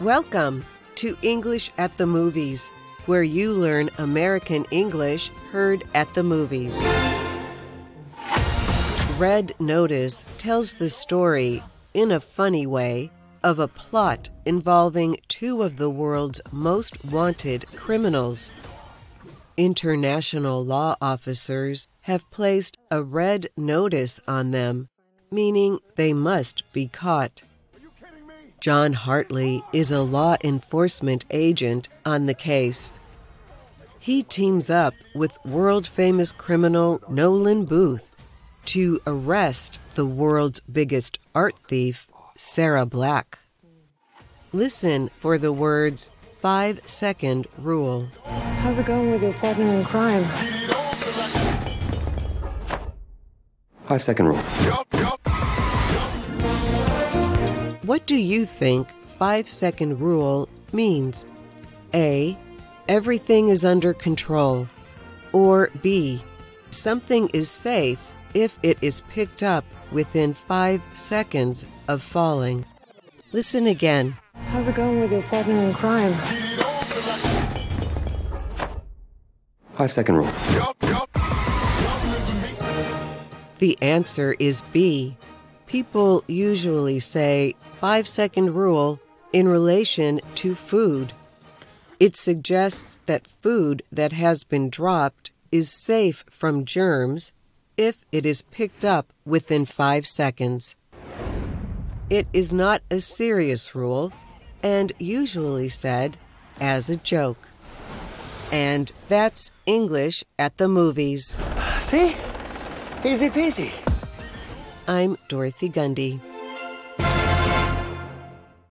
Welcome to English at the Movies, where you learn American English heard at the movies. Red Notice tells the story, in a funny way, of a plot involving two of the world's most wanted criminals. International law officers have placed a red notice on them, meaning they must be caught. John Hartley is a law enforcement agent on the case. He teams up with world famous criminal Nolan Booth to arrest the world's biggest art thief, Sarah Black. Listen for the words five second rule. How's it going with your partner in crime? Five second rule. What do you think five second rule means? A. Everything is under control. Or B. Something is safe if it is picked up within five seconds of falling. Listen again. How's it going with your partner in crime? Five second rule. The answer is B. People usually say five second rule in relation to food. It suggests that food that has been dropped is safe from germs if it is picked up within five seconds. It is not a serious rule and usually said as a joke. And that's English at the movies. See? Easy peasy. I'm Dorothy Gundy.